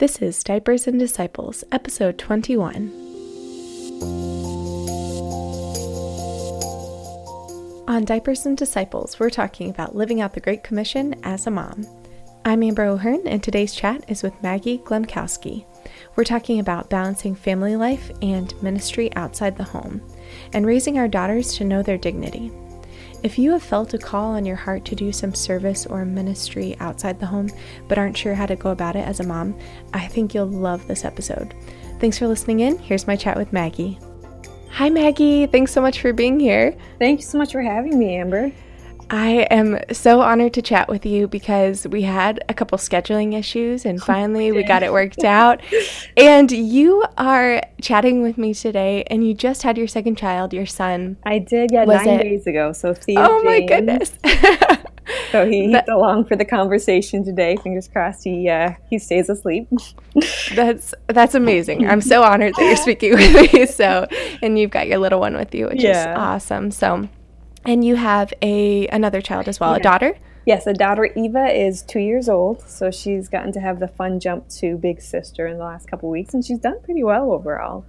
This is Diapers and Disciples, episode 21. On Diapers and Disciples, we're talking about living out the Great Commission as a mom. I'm Amber O'Hearn, and today's chat is with Maggie Glemkowski. We're talking about balancing family life and ministry outside the home, and raising our daughters to know their dignity. If you have felt a call on your heart to do some service or ministry outside the home, but aren't sure how to go about it as a mom, I think you'll love this episode. Thanks for listening in. Here's my chat with Maggie. Hi, Maggie. Thanks so much for being here. Thank you so much for having me, Amber. I am so honored to chat with you because we had a couple scheduling issues and finally we got it worked out. And you are chatting with me today and you just had your second child, your son. I did, yeah, Was nine it? days ago. So Oh my goodness. so he, he's along for the conversation today. Fingers crossed he uh, he stays asleep. that's that's amazing. I'm so honored that you're speaking with me. So and you've got your little one with you, which yeah. is awesome. So and you have a another child as well, yeah. a daughter? Yes, a daughter Eva is two years old, so she's gotten to have the fun jump to big sister in the last couple weeks, and she's done pretty well overall.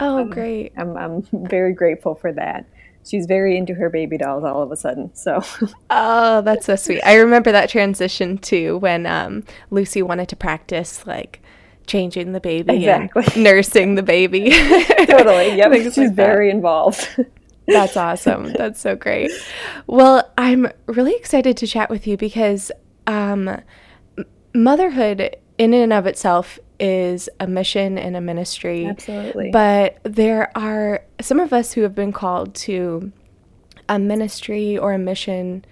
Oh, um, great! I'm I'm very grateful for that. She's very into her baby dolls all of a sudden. So. oh, that's so sweet. I remember that transition too when um, Lucy wanted to practice like changing the baby exactly. and nursing the baby. totally. Yep. She's like very involved. That's awesome. That's so great. Well, I'm really excited to chat with you because um, motherhood, in and of itself, is a mission and a ministry. Absolutely. But there are some of us who have been called to a ministry or a mission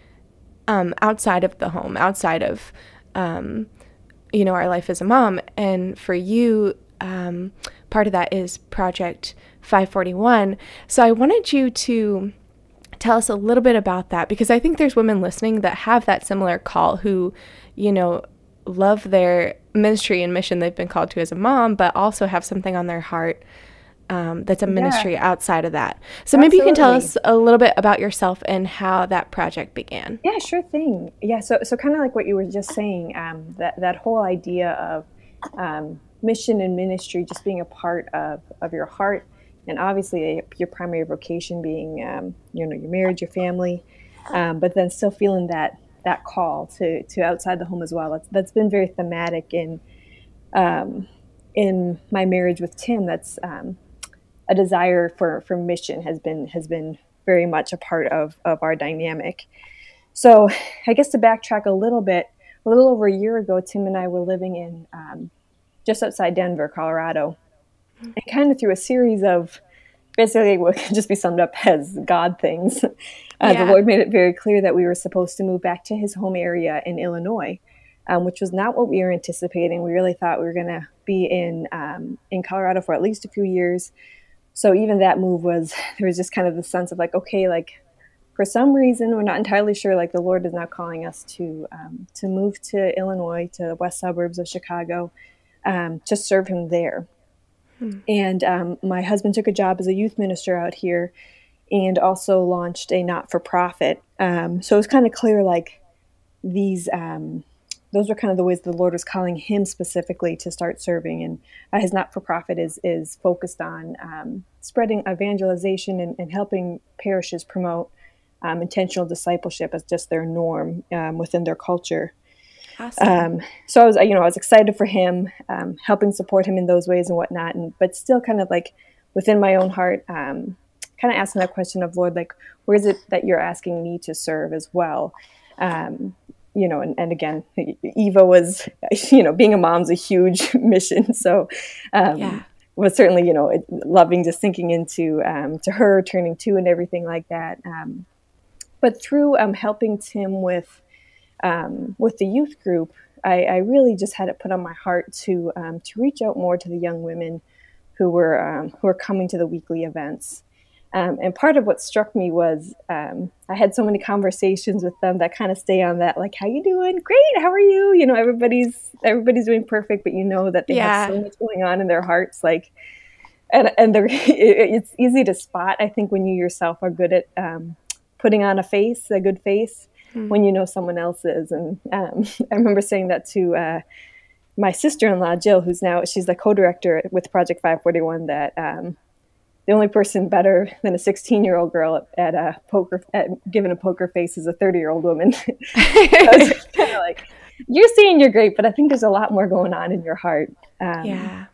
um, outside of the home, outside of, um, you know, our life as a mom. And for you, um, part of that is Project 541. So I wanted you to tell us a little bit about that because I think there's women listening that have that similar call who, you know, love their ministry and mission they've been called to as a mom, but also have something on their heart um, that's a ministry yeah. outside of that. So Absolutely. maybe you can tell us a little bit about yourself and how that project began. Yeah, sure thing. Yeah, so so kind of like what you were just saying, um, that that whole idea of um, mission and ministry just being a part of of your heart and obviously your primary vocation being um, you know your marriage your family um, but then still feeling that that call to to outside the home as well. That's, that's been very thematic in um, in my marriage with tim. That's um, a desire for for mission has been has been very much a part of of our dynamic. So i guess to backtrack a little bit a little over a year ago tim and i were living in um, just outside denver colorado and kind of through a series of basically what can just be summed up as God things. Uh, yeah. The Lord made it very clear that we were supposed to move back to His home area in Illinois, um, which was not what we were anticipating. We really thought we were going to be in um, in Colorado for at least a few years. So even that move was there was just kind of the sense of like, okay, like for some reason we're not entirely sure. Like the Lord is now calling us to um, to move to Illinois, to the west suburbs of Chicago, um, to serve Him there. Hmm. And um, my husband took a job as a youth minister out here and also launched a not for profit. Um, so it was kind of clear like these, um, those were kind of the ways the Lord was calling him specifically to start serving. And uh, his not for profit is, is focused on um, spreading evangelization and, and, helping parishes promote um, intentional discipleship as just their norm um, within their culture. Awesome. Um, so I was, you know, I was excited for him, um, helping support him in those ways and whatnot, and but still kind of like within my own heart, um, kind of asking that question of Lord, like, where is it that you're asking me to serve as well? Um, you know, and, and again, Eva was, you know, being a mom's a huge mission, so um, yeah. was certainly, you know, loving just sinking into um, to her turning two and everything like that. but through helping Tim with um, with the youth group, I, I, really just had it put on my heart to um, to reach out more to the young women who were um, who were coming to the weekly events. Um, and part of what struck me was um, I had so many conversations with them that kind of stay on that, like, "How you doing? Great. How are you? You know, everybody's everybody's doing perfect, but you know that they yeah. have so much going on in their hearts, like." And, and it, it's easy to spot, I think, when you yourself are good at um, putting on a face, a good face, mm. when you know someone else's. And um, I remember saying that to uh, my sister-in-law Jill, who's now she's the co-director with Project 541. That um, the only person better than a 16-year-old girl at, at a poker at giving a poker face is a 30-year-old woman. so kind of like you're saying you're great, but I think there's a lot more going on in your heart. Um, yeah.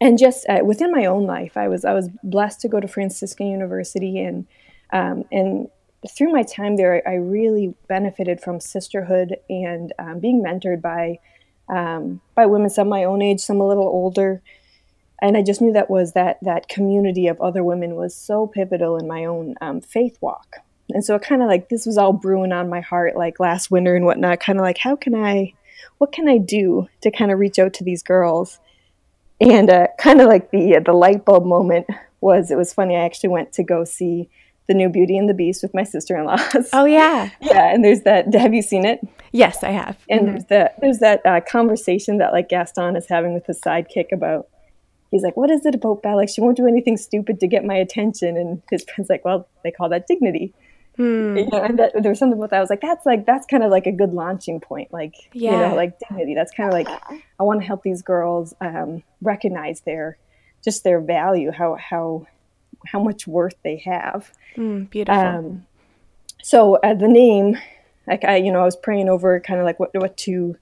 And just uh, within my own life, I was I was blessed to go to Franciscan University, and um, and through my time there, I really benefited from sisterhood and um, being mentored by um, by women, some my own age, some a little older. And I just knew that was that that community of other women was so pivotal in my own um, faith walk. And so it kind of like this was all brewing on my heart, like last winter and whatnot. Kind of like, how can I, what can I do to kind of reach out to these girls? And uh, kind of like the the light bulb moment was it was funny. I actually went to go see the new Beauty and the Beast with my sister in laws. Oh yeah, yeah. And there's that. Have you seen it? Yes, I have. And mm-hmm. there's that there's that uh, conversation that like Gaston is having with his sidekick about. He's like, "What is it about Belle? Like, she won't do anything stupid to get my attention." And his friend's like, "Well, they call that dignity." Hmm. You know, and that, there was something about that. I was like, "That's like that's kind of like a good launching point. Like, yeah. you know, like dignity. That's kind of like I want to help these girls um, recognize their just their value, how how how much worth they have. Mm, beautiful. Um, so uh, the name, like I, you know, I was praying over kind of like what what to,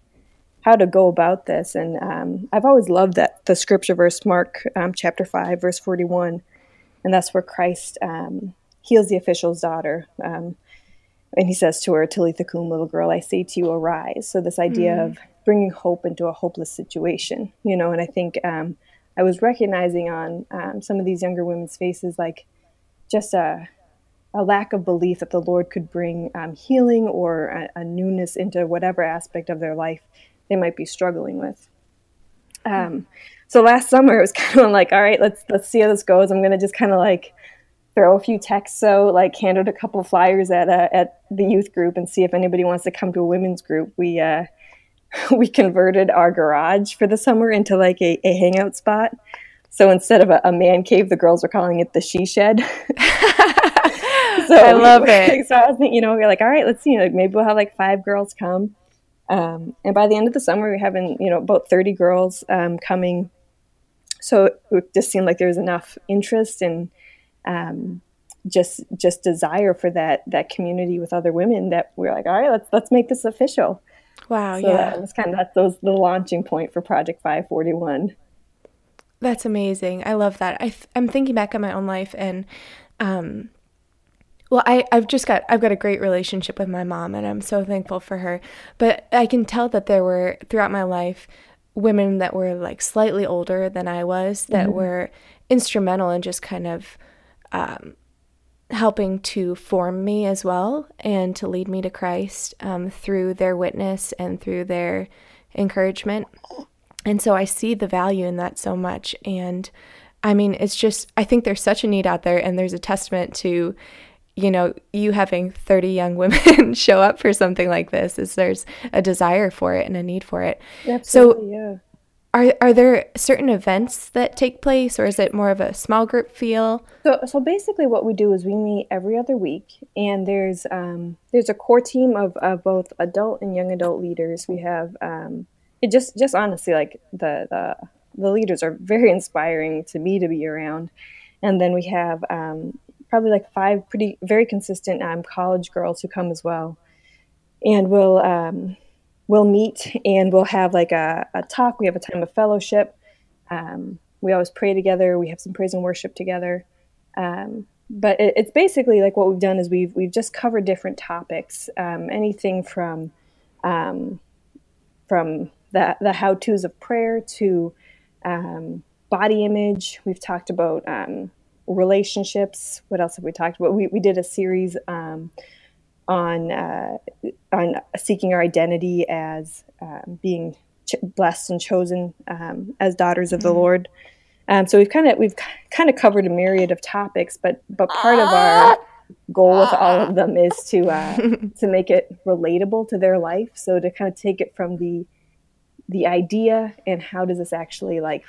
how to go about this, and um, I've always loved that the scripture verse, Mark um, chapter five, verse forty one, and that's where Christ um, heals the official's daughter. Um, and he says to her, Talitha cum, little girl, I say to you, arise. So this idea mm. of bringing hope into a hopeless situation, you know, and I think um, I was recognizing on um, some of these younger women's faces, like just a, a lack of belief that the Lord could bring um, healing or a, a, newness into whatever aspect of their life they might be struggling with. Um, so last summer it was kind of like, all right, let's let's see how this goes. I'm gonna just kind of like throw a few texts, so like handed a couple flyers at uh, at the youth group and see if anybody wants to come to a women's group. We uh, we converted our garage for the summer into like a, a hangout spot. So instead of a, a, man cave, the girls were calling it the she shed. so I love we, it. So I was thinking, you know, we are like, all right, let's see, like maybe we'll have like five girls come. Um, and by the end of the summer, we're having, you know, about 30 girls um, coming. So it just seemed like there was enough interest and um, just just desire for that that community with other women that we we're like, all right, let's let's make this official. Wow, so yeah. That was kind of that was the launching point for Project 541. That's amazing. I love that. I th- I'm thinking back on my own life and um well, I, I've just got I've got a great relationship with my mom and I'm so thankful for her. But I can tell that there were throughout my life women that were like slightly older than I was that mm-hmm. were instrumental in just kind of um, helping to form me as well and to lead me to Christ um, through their witness and through their encouragement. And so I see the value in that so much. And I mean, it's just, I think there's such a need out there, and there's a testament to, you know, you having 30 young women show up for something like this, is there's a desire for it and a need for it. Absolutely, so, yeah. Are, are there certain events that take place or is it more of a small group feel? So, so basically what we do is we meet every other week and there's um, there's a core team of, of both adult and young adult leaders. We have um, it just just honestly like the, the the leaders are very inspiring to me to be around. And then we have um, probably like five pretty very consistent um, college girls who come as well. And we'll um, we'll meet and we'll have like a, a talk. We have a time of fellowship. Um, we always pray together. We have some praise and worship together. Um, but it, it's basically like what we've done is we've we've just covered different topics, um, anything from um, from the the how tos of prayer to um, body image. We've talked about um, relationships. What else have we talked about? We we did a series on uh, on seeking our identity as um, being ch- blessed and chosen um, as daughters of the mm-hmm. Lord. Um, so we've kind of we've kind of covered a myriad of topics, but but part of our goal with all of them is to uh, to make it relatable to their life. So to kind of take it from the the idea and how does this actually like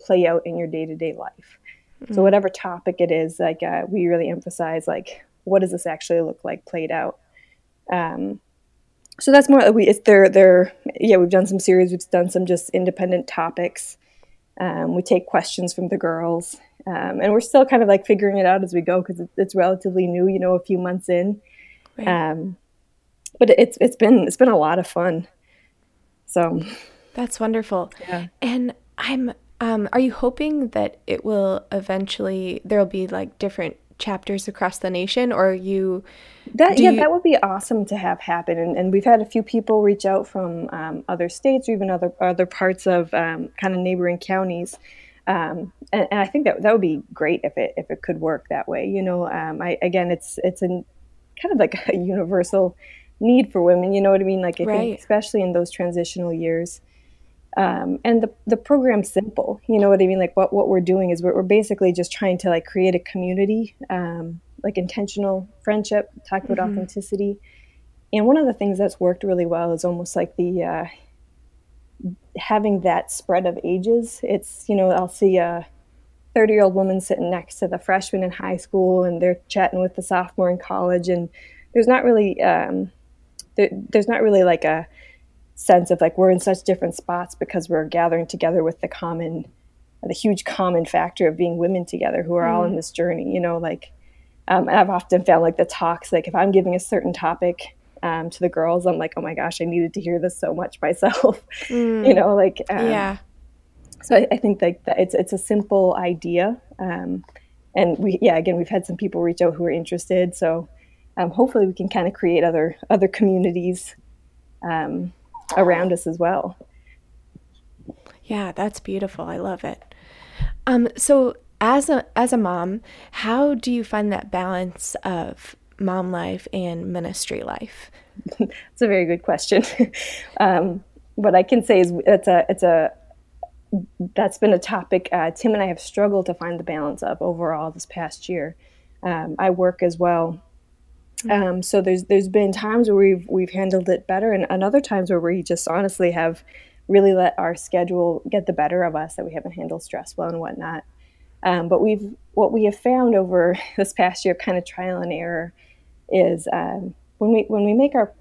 play out in your day to day life. Mm-hmm. So whatever topic it is, like uh, we really emphasize like what does this actually look like played out? Um, so that's more we it's they're they're yeah we've done some series we've done some just independent topics. Um, we take questions from the girls um, and we're still kind of like figuring it out as we go because it's, it's, relatively new you know a few months in. Right. um, but it's it's been it's been a lot of fun. So. That's wonderful. Yeah. And i'm um, are you hoping that it will eventually there'll be like different chapters across the nation or you that yeah you... that would be awesome to have happen and, and we've had a few people reach out from um, other states or even other other parts of um, kind of neighboring counties um, and, and, I think that that would be great if it if it could work that way you know um, I again it's it's a kind of like a universal need for women you know what I mean like I right. think especially in those transitional years um, and the, the program's simple you know what i mean? Like what, what we're doing is we're, we're basically just trying to like create a community um, like intentional friendship talk about mm-hmm. authenticity. And one of the things that's worked really well is almost like the uh, having that spread of ages. It's you know i'll see a 30 year old woman sitting next to the freshman in high school and they're chatting with the sophomore in college and there's not really um, there, there's not really like a sense of like we're in such different spots because we're gathering together with the common the huge common factor of being women together who are mm. all in mm. this journey you know like um, i've often found like the talks like if i'm giving a certain topic um, to the girls i'm like oh my gosh i needed to hear this so much myself mm. you know like um, yeah so I, I, think like that it's it's a simple idea um, and we yeah again we've had some people reach out who are interested so um, hopefully we can kind of create other other communities um, around us as well. Yeah, that's beautiful. I love it. Um, so as a as a mom, how do you find that balance of mom life and ministry life? It's a very good question. um, what I can say is it's a it's a that's been a topic uh, Tim and I have struggled to find the balance of overall this past year. Um, I work as well Mm-hmm. Um, so there's there's been times where we've we've handled it better, and, and other times where we just honestly have really let our schedule get the better of us that we haven't handled stress well and whatnot. Um, but we've what we have found over this past year, kind of trial and error, is um, when we when we make our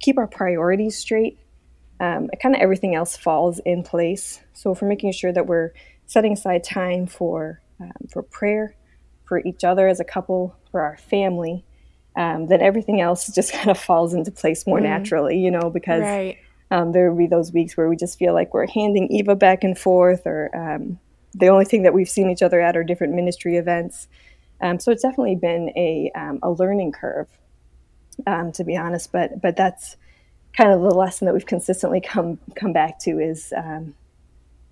keep our priorities straight, um, kind of everything else falls in place. So if we're making sure that we're setting aside time for um, for prayer, for each other as a couple, for our family, um, then everything else just kind of falls into place more mm. naturally, you know, because right. um, there will be those weeks where we just feel like we're handing Eva back and forth, or um, the only thing that we've seen each other at are different ministry events. Um, so it's definitely been a, um, a learning curve, um, to be honest. But but that's kind of the lesson that we've consistently come come back to is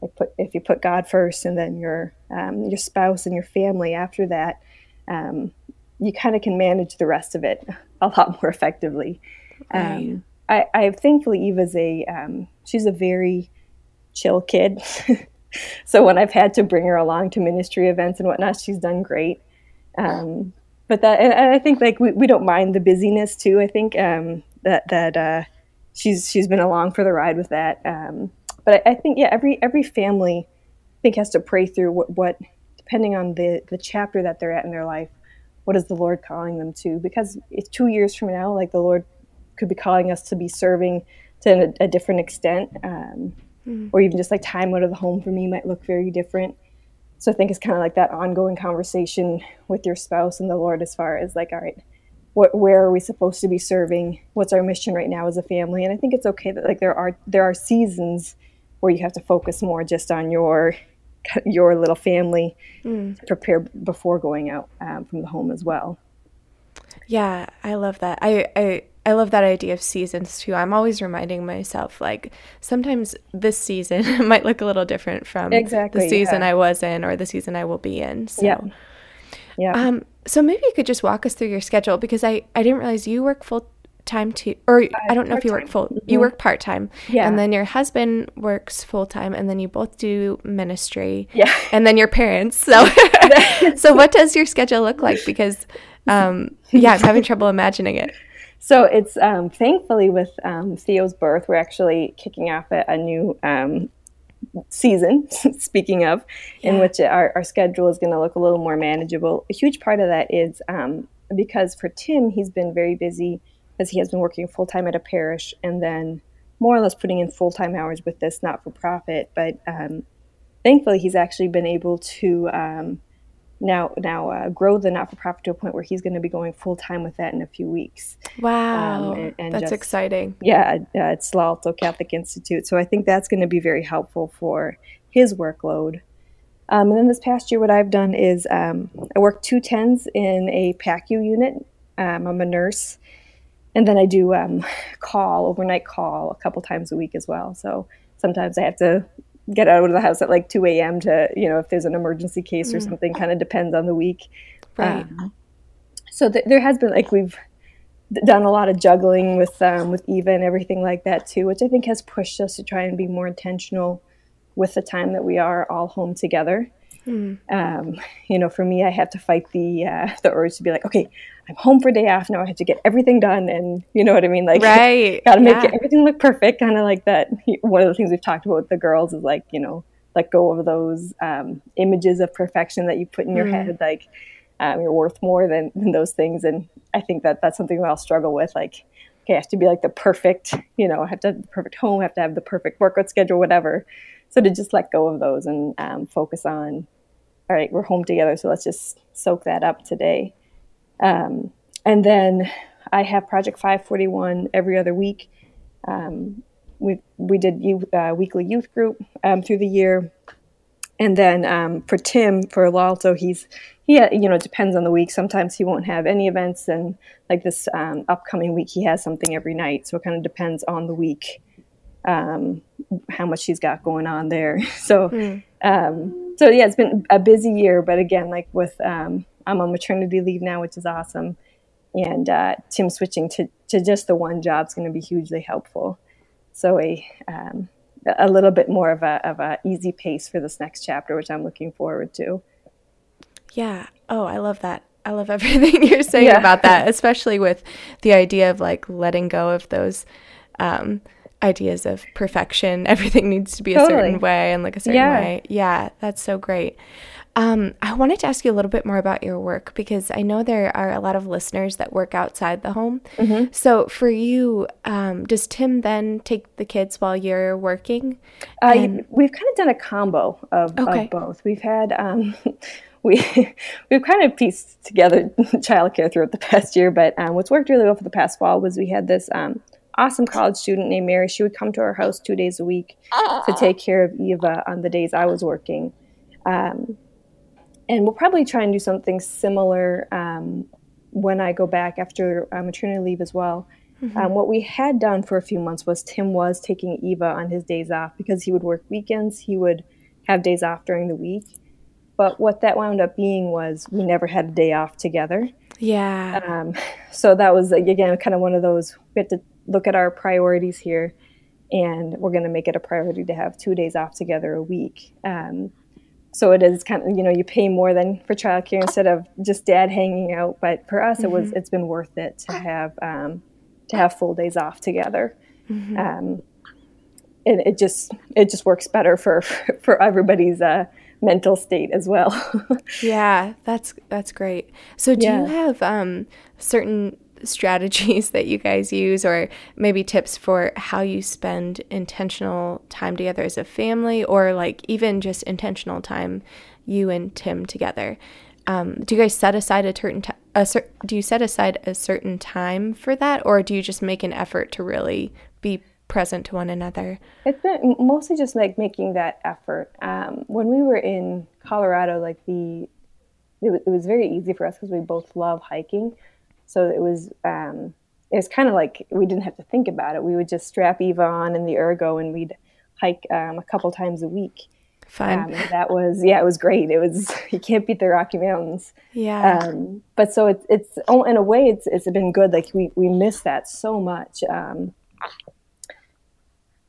like put, if you put God first, and then your your spouse and your family after that. Um, you kind of can manage the rest of it a lot more effectively. Right. Um, I, I thankfully Eva's a um, she's a very chill kid. so when I've had to bring her along to ministry events and whatnot, she's done great. Um, but that and I think like we, we don't mind the busyness too. I think um, that that uh, she's she's been along for the ride with that. Um, but I, I, think yeah, every every family I think has to pray through what, what depending on the the chapter that they're at in their life what is the Lord calling them to? Because it's two years from now, like the Lord could be calling us to be serving to a, a different extent, um, mm-hmm. or even just like time out of the home for me might look very different. So I think it's kind of like that ongoing conversation with your spouse and the Lord as far as like, all right, what, where are we supposed to be serving? What's our mission right now as a family? And I think it's okay that like there are there are seasons where you have to focus more just on your your little family mm. prepare before going out um, from the home as well. Yeah, I love that. I, I I love that idea of seasons too. I'm always reminding myself like sometimes this season might look a little different from exactly, the season yeah. I was in or the season I will be in. So. Yeah. Yeah. Um, so maybe you could just walk us through your schedule because I, I didn't realize you work full time too or uh, i don't know if you work full mm-hmm. you work part-time. Yeah. And then your husband works full-time and then you both do ministry. Yeah. And then your parents. So so what does your schedule look like? Because um yeah i'm having trouble imagining it. So it's um, thankfully with um, theo's birth we're actually kicking off a, a new um, season speaking of yeah. in which our, our schedule is going to look a little more manageable. A huge part of that is um, because for tim he's been very busy because he has been working full time at a parish and then more or less putting in full time hours with this not for profit. But um, thankfully, he's actually been able to um, now now uh, grow the not for profit to a point where he's going to be going full time with that in a few weeks. Wow, um, and, and that's just, exciting. Yeah, uh, it's L'Alto Catholic Institute, so I think that's going to be very helpful for his workload. Um, and then this past year, what I've done is um, I work two tens in a PACU unit. Um, I'm a nurse, and then I do um, call overnight call a couple times a week as well. So sometimes I have to get out of the house at like 2 a.m. to you know if there's an emergency case or mm. something. Kind of depends on the week. Right. Um, so th- there has been like we've done a lot of juggling with um, with Eva and everything like that too, which I think has pushed us to try and be more intentional with the time that we are all home together. Mm. Um, you know, for me, I have to fight the uh, the urge to be like, okay, I'm home for day off now. I have to get everything done, and you know what I mean. Like, right, got to make yeah. everything look perfect. Kind of like that. One of the things we've talked about with the girls is like, you know, let go of those um, images of perfection that you put in your mm. head. Like, um, you're worth more than, than those things, and I think that that's something we all struggle with. Like, okay, I have to be like the perfect, you know, I have to have the perfect home, I have to have the perfect workout schedule, whatever. So to just let go of those and um, focus on, all right, we're home together, so let's just soak that up today. Um, and then I have Project 541 every other week. Um, we we did uh, weekly youth group um, through the year, and then um, for Tim for L'Alto, he's he you know it depends on the week. Sometimes he won't have any events, and like this um, upcoming week, he has something every night. So it kind of depends on the week um, how much she's got going on there. So, mm. um, so yeah, it's been a busy year, but again, like with, um, I'm on maternity leave now, which is awesome. And uh, Tim switching to, to just the one job is going to be hugely helpful. So a, um, a little bit more of a, of a easy pace for this next chapter, which I'm looking forward to. Yeah. Oh, I love that. I love everything you're saying yeah. about that, especially with the idea of like letting go of those, um, ideas of perfection. Everything needs to be totally. a certain way and like a certain yeah. way. Yeah, that's so great. Um, I wanted to ask you a little bit more about your work because I know there are a lot of listeners that work outside the home. Mm-hmm. So for you, um, does Tim then take the kids while you're working? Uh, we've kind of done a combo of, okay. of both. We've had. Um, we we've kind of pieced together childcare throughout the past year, but um, what's worked really well for the past fall was we had this um, awesome college student named Mary. She would come to our house two days a week to take care of Eva on the days I was working. Um, and we'll probably try and do something similar um, when I go back after uh, maternity leave as well. Mm-hmm. Um, what we had done for a few months was Tim was taking Eva on his days off because he would work weekends. He would have days off during the week. But what that wound up being was we never had a day off together. Yeah. Um, so that was again kind of one of those we had to look at our priorities here, and we're going to make it a priority to have two days off together a week. Um, so it is kind of you know you pay more than for childcare instead of just dad hanging out. But for us, mm-hmm. it was mm-hmm. it's been worth it to have um, to have full days off together. Mm-hmm. Um, and it just it just works better for for everybody's uh, mental state as well. yeah, that's that's great. So do yeah. you have um, certain strategies that you guys use or maybe tips for how you spend intentional time together as a family or like even just intentional time you and Tim together. Um, do you guys set aside a certain t- a cer- do you set aside a certain time for that or do you just make an effort to really be present to one another? It's been mostly just like making that effort. Um, when we were in Colorado, like the it, it was very easy for us because we both love hiking. So it was um, it was kind of like we didn't have to think about it. We would just strap Eva on in the ergo and we'd hike um, a couple times a week. Fun. Um, that was yeah, it was great. It was you can't beat the Rocky Mountains. Yeah. Um, but so it's it's oh, in a way it's it's been good. Like we we miss that so much. Um,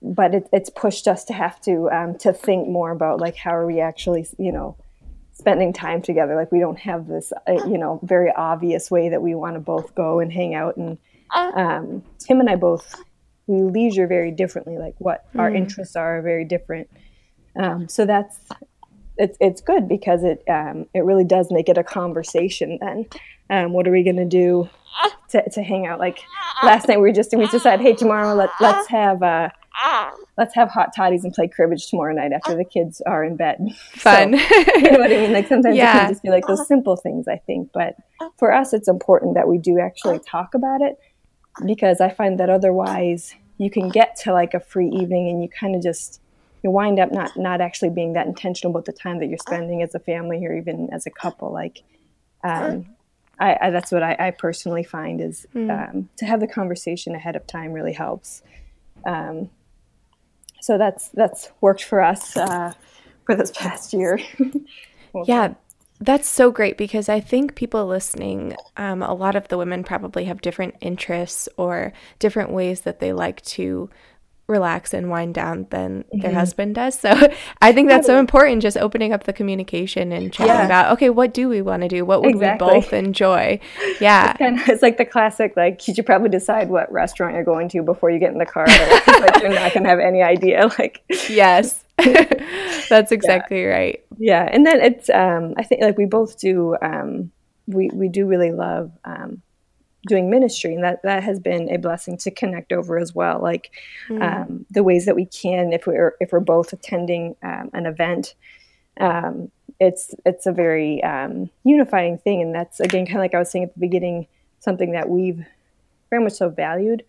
but it, it's pushed us to have to um, to think more about like how are we actually you know spending time together. Like we don't have this, uh, you know, very obvious way that we want to both go and hang out. And um, Tim and I both we leisure very differently. Like what mm. our interests are very different. Um, so that's it's it's good because it um, it really does make it a conversation then. Um, what are we gonna do to, to hang out? Like last night, we were just we decided, hey, tomorrow let let's have uh, let's have hot toddies and play cribbage tomorrow night after the kids are in bed. Fun. So, you know what I mean? Like sometimes yeah. it can just be like those simple things, I think. But for us, it's important that we do actually talk about it because I find that otherwise you can get to like a free evening and you kind of just you wind up not not actually being that intentional about the time that you're spending as a family or even as a couple. Like, um, I, I, that's what I, I, personally find is mm. um, to have the conversation ahead of time really helps. Um, so that's that's worked for us uh, for this past year. yeah, that's so great because I think people listening, um, a lot of the women probably have different interests or different ways that they like to relax and wind down than mm-hmm. their husband does. So I think that's so important, just opening up the communication and chatting yeah. about, okay, what do we want to do? What would exactly. we both enjoy? Yeah. It's, kind of, it's, like the classic, like you should probably decide what restaurant you're going to before you get in the car. like you're not going to have any idea. Like, yes. that's exactly yeah. right. Yeah. And then it's, um, I think like we both do, um, we, we do really love, um, doing ministry and that that has been a blessing to connect over as well like mm. um, the ways that we can if we're if we're both attending um, an event um, it's it's a very um, unifying thing and that's again kind of like i was saying at the beginning something that we've very much so valued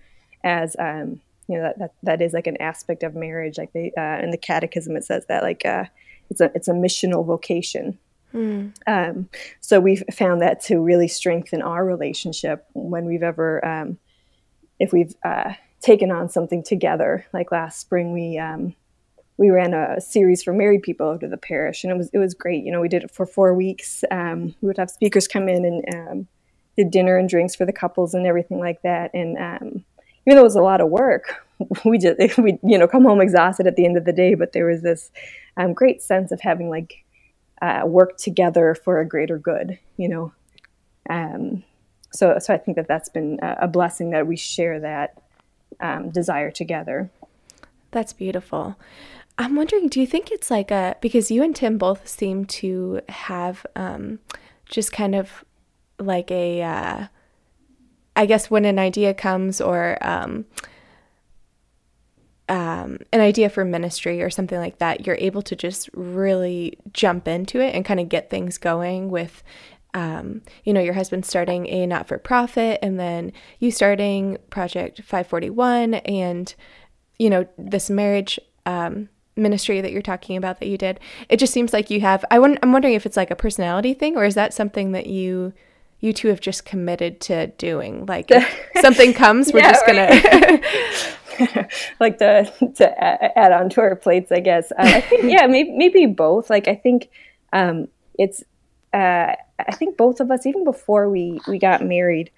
as um, you know that, that that is like an aspect of marriage like they uh, in the catechism it says that like uh, it's a it's a missional vocation Mm. Um, so we've found that to really strengthen our relationship when we've ever, um, if we've uh, taken on something together. Like last spring, we um, we ran a series for married people of the parish, and it was it was great. You know, we did it for four weeks. Um, we would have speakers come in and um, did dinner and drinks for the couples and everything like that. And um, even though it was a lot of work, we just we you know come home exhausted at the end of the day. But there was this great sense of having like uh, work together for a greater good, you know. Um, so, so I think that that's been a blessing that we share that um, desire together. That's beautiful. I'm wondering, do you think it's like a because you and Tim both seem to have um, just kind of like a, uh, I guess when an idea comes or um, um, an idea for ministry or something like that, you're able to just really jump into it and kind of get things going with, um, you know, your husband starting a not for profit and then you starting Project 541 and, you know, this marriage um, ministry that you're talking about that you did. It just seems like you have, I'm wondering if it's like a personality thing or is that something that you you two have just committed to doing like something comes we're yeah, just gonna like to to add on to our plates, I guess. Uh, I think yeah, maybe maybe both. Like I think um, it's uh, I think both of us, even before we we got married,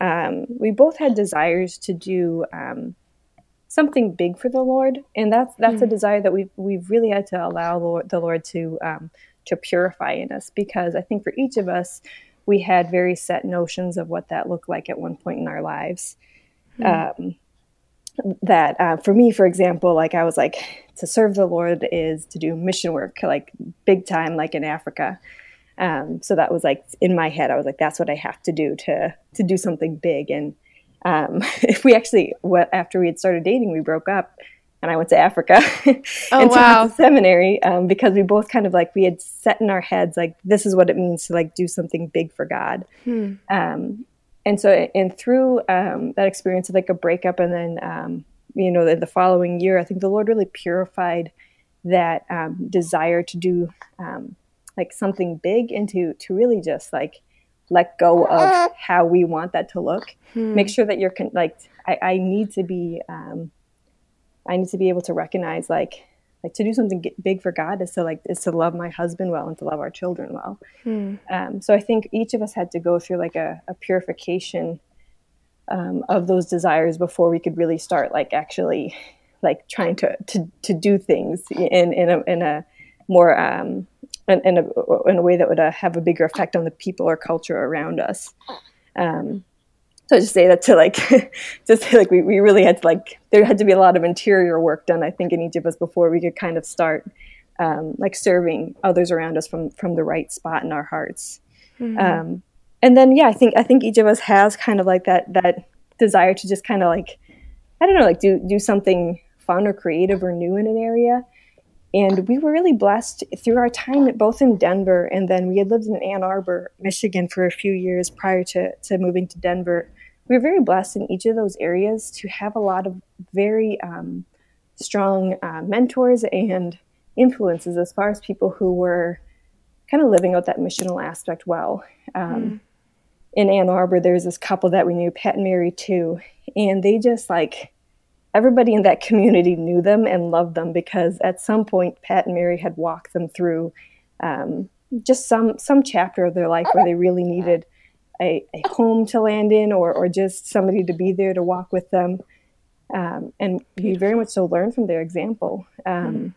um, we both had desires to do um, something big for the Lord, and that's that's mm. a desire that we've we've really had to allow Lord, the Lord to um, to purify in us because I think for each of us, we had very set notions of what that looked like at one point in our lives. Mm that uh, for me, for example, like I was like, to serve the Lord is to do mission work, like big time, like in Africa. Um, so that was like in my head, I was like, that's what I have to do to to do something big. And um, if we actually, what after we had started dating, we broke up, and I went to Africa oh, and wow. to seminary um, because we both kind of like we had set in our heads like this is what it means to like do something big for God. Hmm. Um, and so and through um, that experience of like a breakup and then um, you know the, the, following year i think the lord really purified that um, desire to do um, like something big and to to really just like let go of how we want that to look hmm. make sure that you're con- like I, I, need to be um, i need to be able to recognize like like to do something big for God is to like is to love my husband well and to love our children well. Hmm. Um, so I think each of us had to go through like a, a purification um, of those desires before we could really start like actually like trying to to, to do things in in a, in a more um, in, in, a, in a way that would uh, have a bigger effect on the people or culture around us. Um, so I just say that to like just say like we, we really had to like there had to be a lot of interior work done I think in each of us before we could kind of start um, like serving others around us from from the right spot in our hearts. Mm-hmm. Um, and then yeah, I think I think each of us has kind of like that that desire to just kind of like I don't know, like do do something fun or creative or new in an area. And we were really blessed through our time both in Denver and then we had lived in Ann Arbor, Michigan for a few years prior to, to moving to Denver. We were very blessed in each of those areas to have a lot of very um, strong uh, mentors and influences as far as people who were kind of living out that missional aspect well. Um, mm. In Ann Arbor, there's this couple that we knew, Pat and Mary too, and they just like everybody in that community knew them and loved them because at some point Pat and Mary had walked them through um, just some some chapter of their life where they really needed a, a, home to land in or, or just somebody to be there to walk with them. Um, and we very much so learn from their example. Um, mm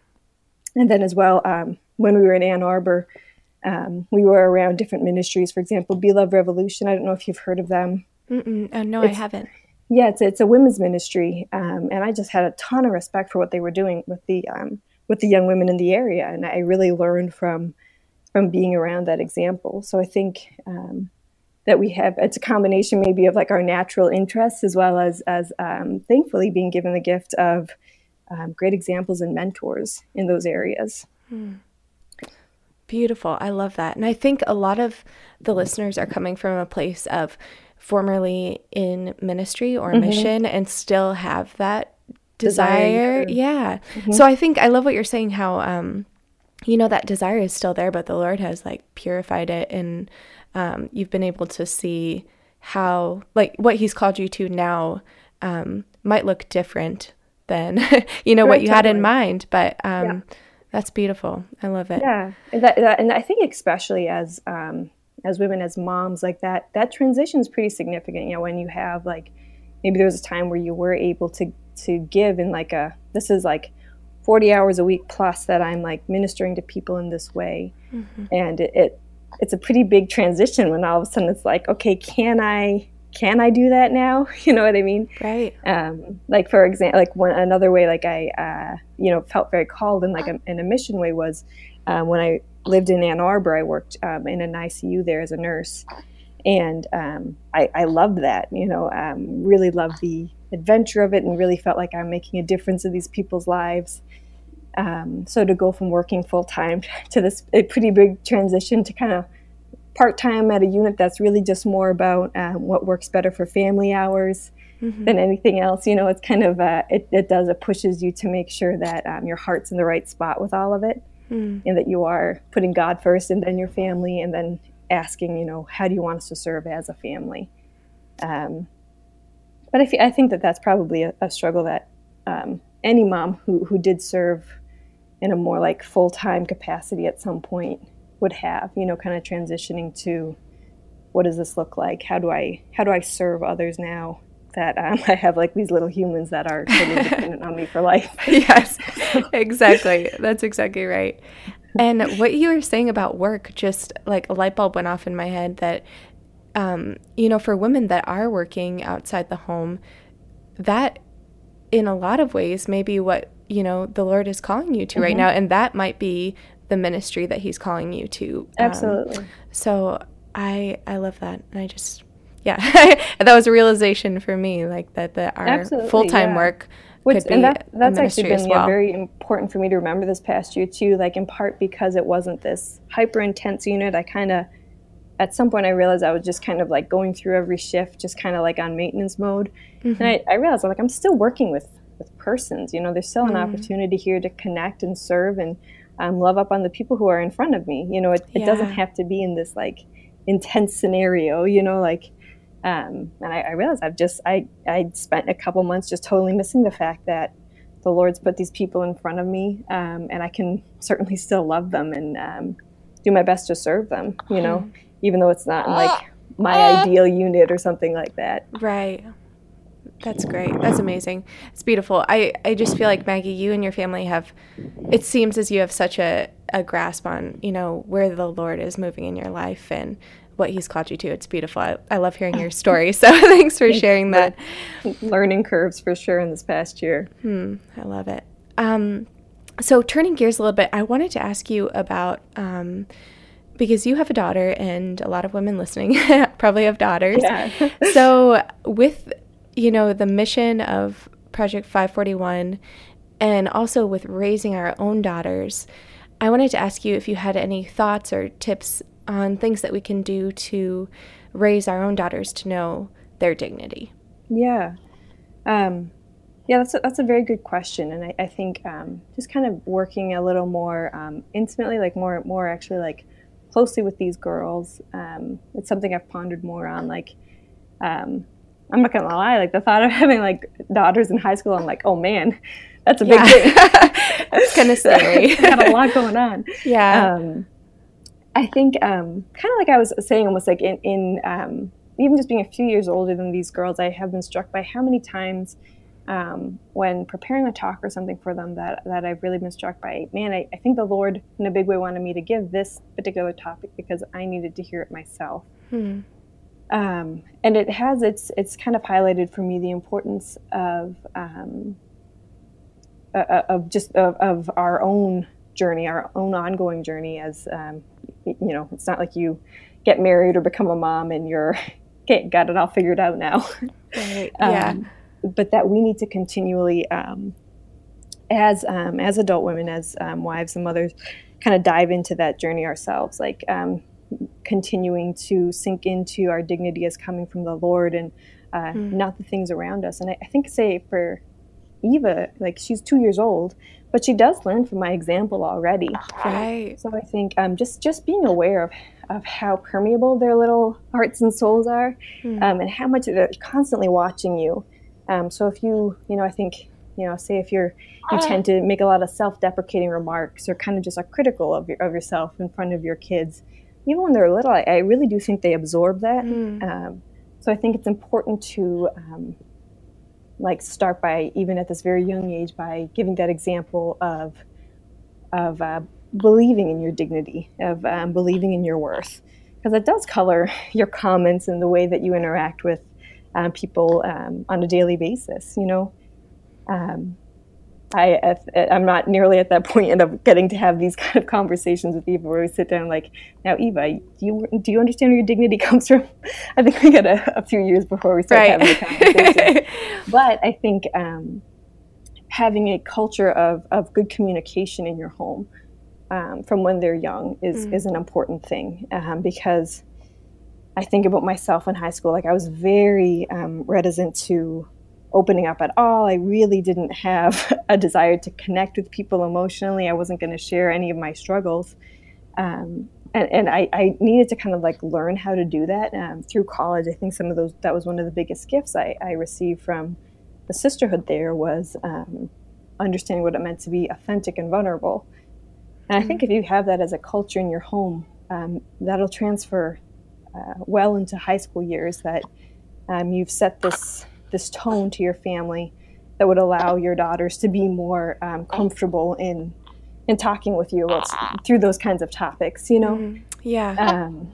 And then as well, um, when we were in Ann Arbor, um, we were around different ministries. For example, Be Love Revolution. I don't know if you've heard of them. Uh, no, it's, I haven't yeah, it's it's a women's ministry, um, and I just had a ton of respect for what they were doing with the um, with the young women in the area, and I really learned from from being around that example. So I think um, that we have it's a combination maybe of like our natural interests as well as as um, thankfully being given the gift of um, great examples and mentors in those areas. Hmm. Beautiful. I love that. And I think a lot of the listeners are coming from a place of formerly in ministry or mm-hmm. mission and still have that desire. desire yeah. Mm-hmm. So I think I love what you're saying how um you know that desire is still there but the Lord has like purified it and um you've been able to see how like what he's called you to now um might look different than you know right, what you totally. had in mind but um yeah. that's beautiful. I love it. Yeah. And that, that and I think especially as um as women as moms like that that transition is pretty significant you know when you have like maybe there was a time where you were able to to give in like a this is like 40 hours a week plus that i'm like ministering to people in this way mm-hmm. and it, it it's a pretty big transition when all of a sudden it's like okay can i can I do that now? You know what I mean? Right. Um, like for example, like one another way, like I, uh, you know, felt very called in like a, in a mission way was uh, when I lived in Ann Arbor. I worked um, in an ICU there as a nurse, and um, I, I, loved that. You know, um, really loved the adventure of it, and really felt like I'm making a difference in these people's lives. Um, so to go from working full time to this a pretty big transition to kind of part time at a unit that's really just more about uh, what works better for family hours. Mm-hmm. Than anything else, you know, it's kind of uh, it, it does it pushes you to make sure that um, your heart's in the right spot with all of it mm. and that you are putting God first and then your family and then asking, you know, how do you want us to serve as a family? Um, but I, f- I think that that's probably a, a struggle that um, any mom who, who did serve in a more like full time capacity at some point would have, you know, kind of transitioning to what does this look like? How do I how do I serve others now? that um, I have like these little humans that are totally dependent on me for life. yes, exactly. That's exactly right. And what you were saying about work, just like a light bulb went off in my head that, um, you know, for women that are working outside the home, that in a lot of ways maybe what, you know, the Lord is calling you to mm-hmm. right now. And that might be the ministry that He's calling you to. Um, Absolutely. So I, I love that. And I just, yeah, that was a realization for me, like that that our full time yeah. work Which, could be and that, that's actually been well. yeah, very important for me to remember this past year too. Like in part because it wasn't this hyper intense unit. I kind of at some point I realized I was just kind of like going through every shift, just kind of like on maintenance mode. Mm-hmm. And I, I, realized I'm like I'm still working with with persons. You know, there's still an mm-hmm. opportunity here to connect and serve and um, love up on the people who are in front of me. You know, it, it yeah. doesn't have to be in this like intense scenario. You know, like um, and I, I, realized I've just I I spent a couple months just totally missing the fact that the Lord's put these people in front of me, um, and I can certainly still love them and um, do my best to serve them. You know, mm-hmm. even though it's not in, like my ideal unit or something like that. Right. That's great. That's amazing. It's beautiful. I, I just feel like Maggie, you and your family have it seems as you have such a, a grasp on, you know, where the Lord is moving in your life and what he's called you to. It's beautiful. I, I love hearing your story. So thanks for sharing that. Learning curves for sure in this past year. Hmm, I love it. Um, so turning gears a little bit, I wanted to ask you about um, because you have a daughter and a lot of women listening probably have daughters. Yeah. so with you know the mission of Project 541 and also with raising our own daughters, I wanted to ask you if you had any thoughts or tips on things that we can do to raise our own daughters to know their dignity. Yeah. Um, yeah, that's a, that's a very good question, and I, I think um, just kind of working a little more um, intimately, like more more actually like closely with these girls. Um, it's something I've pondered more on. Like, um, I'm not gonna lie, like the thought of having like daughters in high school, I'm like, oh man, that's a big yeah. thing. it's kind of scary. I got a lot going on. Yeah. Um, I think um, kind of like I was saying, almost like in, in um, even just being a few years older than these girls, I have been struck by how many times um, when preparing a talk or something for them that, that I've really been struck by, man, I, I, think the Lord in a big way wanted me to give this particular topic because I needed to hear it myself. Hmm. Um, and it has it's it's kind of highlighted for me the importance of um, uh, of just of, of, our own journey, our own ongoing journey. As um, you know, it's not like you get married or become a mom and you're okay, got it all figured out now. Right. yeah um, but that we need to continually, um, as um, as adult women, as um, wives and mothers, kind of dive into that journey ourselves, like um, continuing to sink into our dignity as coming from the Lord and uh, mm. not the things around us. And I, I think, say for Eva, like she's two years old, but she does learn from my example already. Right. So I think um, just just being aware of of how permeable their little hearts and souls are, mm. um, and how much they're constantly watching you, um, so if you, you know, I think, you know, say if you're, you tend to make a lot of self-deprecating remarks or kind of just are critical of, your, of yourself in front of your kids, even when they're little, I, I really do think they absorb that. Mm. Um, so I think it's important to, um, like, start by even at this very young age by giving that example of, of uh, believing in your dignity, of um, believing in your worth, because it does color your comments and the way that you interact with um, people um, on a daily basis. You know, um, I I'm not nearly at that point of getting to have these kind of conversations with Eva where we sit down like, now Eva, do you do you understand where your dignity comes from? I think we got a, a few years before we start right. having the conversation. but I think um, having a culture of of good communication in your home. Um, from when they're young is, mm. is an important thing um, because I think about myself in high school, like I was very um, reticent to opening up at all. I really didn't have a desire to connect with people emotionally. I wasn't going to share any of my struggles. Um, and, and I, I, needed to kind of like learn how to do that um, through college. I think some of those, that was one of the biggest gifts I, I received from the sisterhood there was um, understanding what it meant to be authentic and vulnerable. And I think mm-hmm. if you have that as a culture in your home, um, that'll transfer uh, well into high school years that um, you've set this this tone to your family that would allow your daughters to be more um, comfortable in in talking with you about through those kinds of topics. You know, mm-hmm. yeah. Um,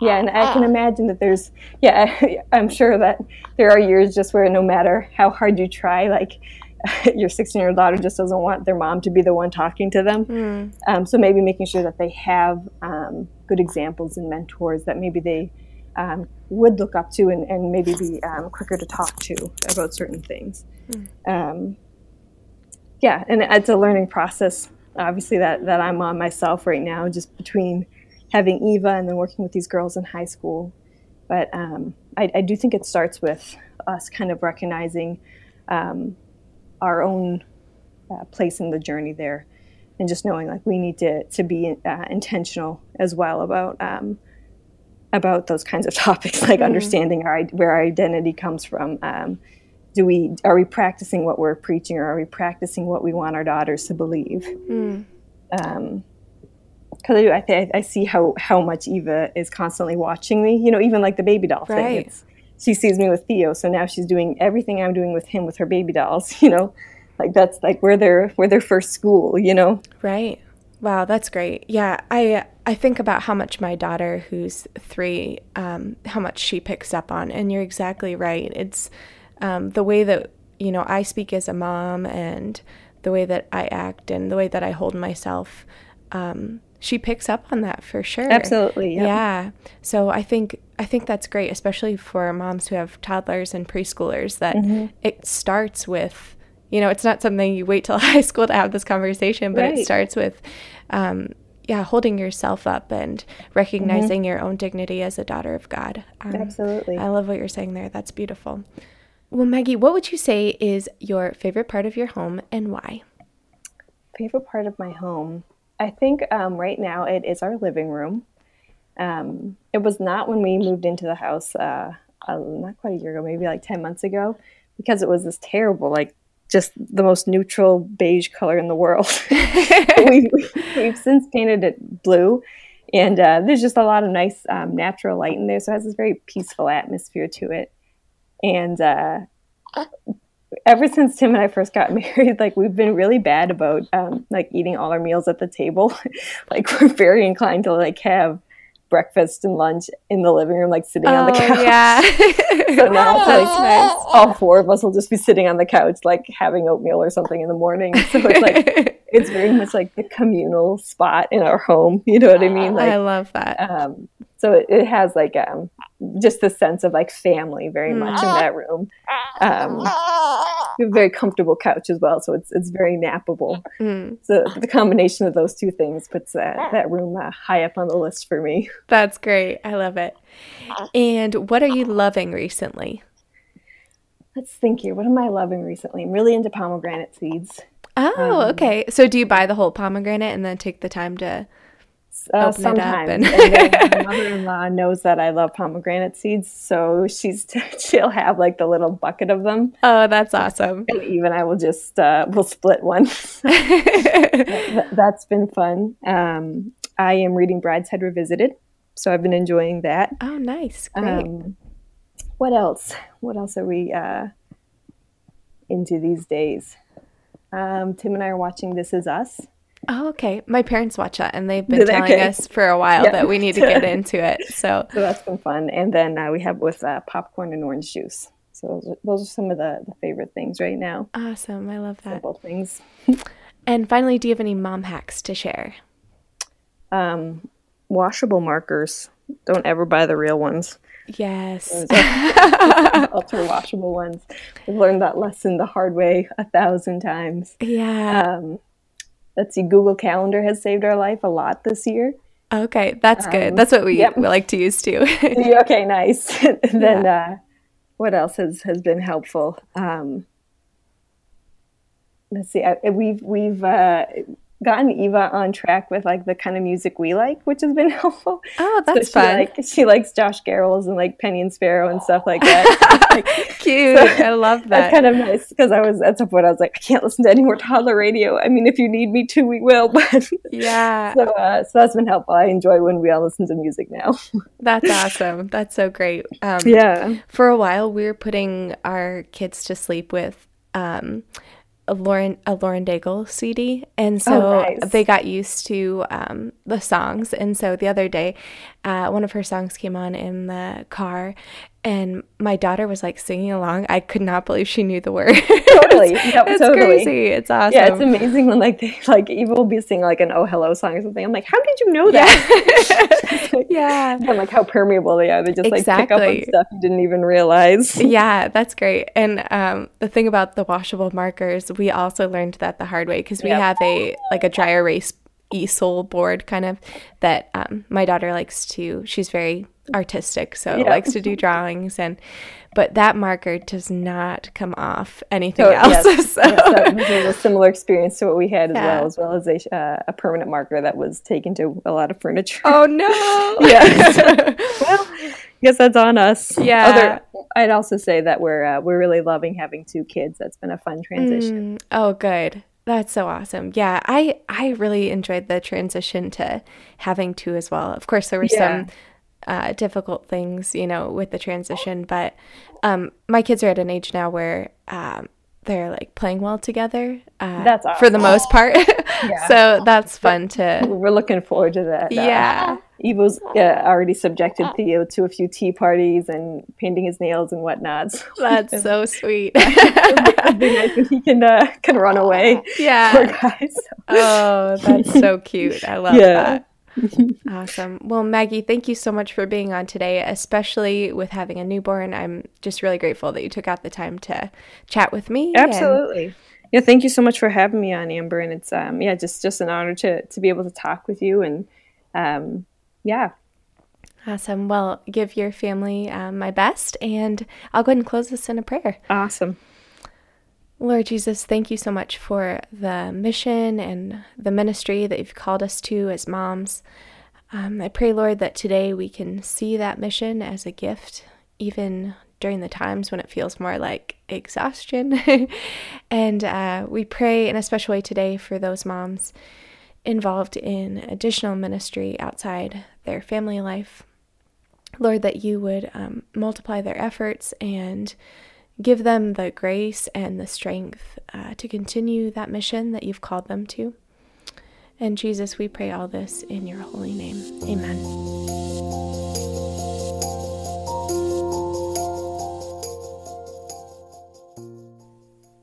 yeah, and I can imagine that there's, yeah, I'm sure that there are years just where no matter how hard you try, like your 16 year old daughter just doesn't want their mom to be the one talking to them. Mm. Um, so maybe making sure that they have um, good examples and mentors that maybe they um, would look up to and, and maybe be um, quicker to talk to about certain things. Mm. yeah, and it's a learning process, obviously, that, that I'm on myself right now, just between having Eva and then working with these girls in high school. But um, I, I, do think it starts with us kind of recognizing um, our own uh, place in the journey there and just knowing like we need to to be uh, intentional as well about um, about those kinds of topics like mm-hmm. understanding our where our identity comes from um, do we are we practicing what we're preaching or are we practicing what we want our daughters to believe mm. um, because I, I, th- I see how, how much Eva is constantly watching me. You know, even like the baby doll right. thing. It's, she sees me with Theo, so now she's doing everything I'm doing with him with her baby dolls. You know, like that's like where their where their first school. You know, right? Wow, that's great. Yeah, I I think about how much my daughter, who's three, um, how much she picks up on, and you're exactly right. It's um, the way that you know I speak as a mom, and the way that I act, and the way that I hold myself. um, she picks up on that for sure. Absolutely. Yeah. Yeah. So I think I think that's great, especially for moms who have toddlers and preschoolers. That Mm-hmm. it starts with, you know, it's not something you wait till high school to have this conversation, but Right. it starts with, um, yeah, holding yourself up and recognizing your own dignity as a daughter of God. Um, Mm-hmm. Absolutely. I love what you're saying there. That's beautiful. Well, Maggie, what would you say is your favorite part of your home and why? favorite part of my home i think um, right now it is our living room um, it was not when we moved into the house uh, uh, not quite a year ago maybe like 10 months ago because it was this terrible like just the most neutral beige color in the world we've, we've since painted it blue and uh, there's just a lot of nice um, natural light in there so it has this very peaceful atmosphere to it and uh, ever since Tim and I first got married, like we've been really bad about um, like eating all our meals at the table. like we're very inclined to like have breakfast and lunch in the living room, like sitting on the couch. Oh, yeah. So now oh, That's like all four of us will just be sitting on the couch, like having oatmeal or something in the morning. So it's like it's very much like the communal spot in our home. You know what I mean? Like I love that. um, so it, it has like um, just the sense of like family very much in that room. Um, we have a very comfortable couch as well, so it's it's very nappable. Mm, So the combination of those two things puts that that room uh, high up on the list for me. that's great. I love it. And what are you loving recently? Let's think here. What am I loving recently? I'm really into pomegranate seeds. Oh, Um, okay. So do you buy the whole pomegranate and then take the time to? Uh, Open it up sometimes, and- and then my mother-in-law knows that I love pomegranate seeds, so she's she'll have like the little bucket of them, Oh, that's awesome. and even I will just uh, we'll split one. That's been fun. Um, I am reading Brideshead Revisited, so I've been enjoying that. oh, nice. Great. Um, what else? What else are we uh, into these days? Um, Tim and I are watching This Is Us. oh, okay. My parents watch that and they've been telling Okay. us for a while Yeah. that we need to get into it. So, So that's been fun. And then uh, we have with uh, popcorn and orange juice. So those are, those are some of the, the favorite things right now. awesome. I love that. Simple things. And finally, do you have any mom hacks to share? Um, washable markers. Don't ever buy the real ones. Yes. Ultra washable ones. We've learned that lesson the hard way a thousand times. Yeah. Um, let's see, Google Calendar has saved our life a lot this year. Okay. That's good. um, That's what we, yep. we like to use too. Okay, nice. Then uh, what else has, has been helpful? Um, let's see. I, we've we've uh, gotten Eva on track with like the kind of music we like, which has been helpful. oh, So that's she, fun. Like, she likes Josh Garrels and like Penny and Sparrow and stuff like that. like, Cute. I love that. that's that. kind of nice because I was at some point I was like, I can't listen to any more toddler radio. I mean, if you need me to, we will. But yeah. so uh, so that's been helpful. I enjoy when we all listen to music now. That's awesome. That's so great. Um, yeah. For a while, we were putting our kids to sleep with um, a Lauren a Lauren Daigle CD, and so Oh, nice. they got used to um, the songs. And so the other day, uh, one of her songs came on in the car, and my daughter was like singing along. I could not believe she knew the words. Totally. Yep, it's totally. crazy. It's awesome. Yeah, it's amazing when like they like Eva will be singing like an Oh Hello song or something. I'm like, how did you know that? yeah. I'm like how permeable they are. They just like pick up on stuff you didn't even realize. Yeah, that's great. And um, the thing about the washable markers, we also learned that the hard way because we Yep. have a like a dry erase easel board kind of that um, my daughter likes to. She's very artistic, so Yeah. likes to do drawings and. But that marker does not come off anything So, else. yes, so- yes, was a similar experience to what we had as Yeah. well, as well as a, uh, a permanent marker that was taken to a lot of furniture. oh no! Yes. well, I guess that's on us. Yeah. Other, I'd also say that we're uh, we're really loving having two kids. That's been a fun transition. Mm, oh, good. That's so awesome. Yeah, I I really enjoyed the transition to having two as well. Of course, there were Yeah. some uh, difficult things, you know, with the transition, but um, my kids are at an age now where um, they're like playing well together. Uh, that's awesome. for the most part. yeah. so that's fun to. We're looking forward to that. Uh, yeah. Eva's uh, already subjected Theo to a few tea parties and painting his nails and whatnot. So that's so sweet. It'd be nice when he can uh, can run away. Yeah. Poor guy. So. Oh, that's so cute. I love yeah. that. awesome. Well, Maggie, thank you so much for being on today, especially with having a newborn. I'm just really grateful that you took out the time to chat with me. Absolutely. And- yeah, thank you so much for having me on, Amber. And it's um yeah, just just an honor to to be able to talk with you and um yeah. Awesome. Well, give your family um, my best, and I'll go ahead and close this in a prayer. Awesome. Lord Jesus, thank you so much for the mission and the ministry that you've called us to as moms. Um, I pray, Lord, that today we can see that mission as a gift, even during the times when it feels more like exhaustion. and uh, we pray in a special way today for those moms involved in additional ministry outside their family life. Lord, that you would um, multiply their efforts and Give them the grace and the strength uh, to continue that mission that you've called them to. And Jesus, we pray all this in your holy name. Amen.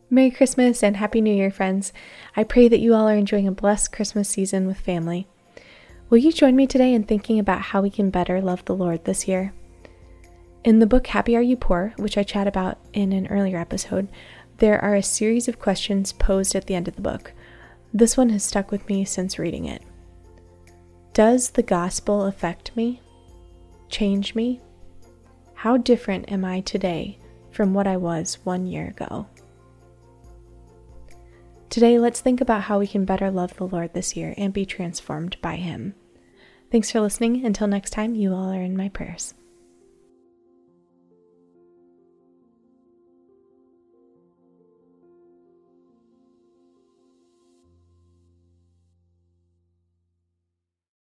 Merry Christmas and Happy New Year, friends. I pray that you all are enjoying a blessed Christmas season with family. Will you join me today in thinking about how we can better love the Lord this year? In the book Happy Are You Poor, which I chat about in an earlier episode, there are a series of questions posed at the end of the book. This one has stuck with me since reading it. Does the gospel affect me? Change me? How different am I today from what I was one year ago? Today, let's think about how we can better love the Lord this year and be transformed by Him. Thanks for listening. Until next time, you all are in my prayers.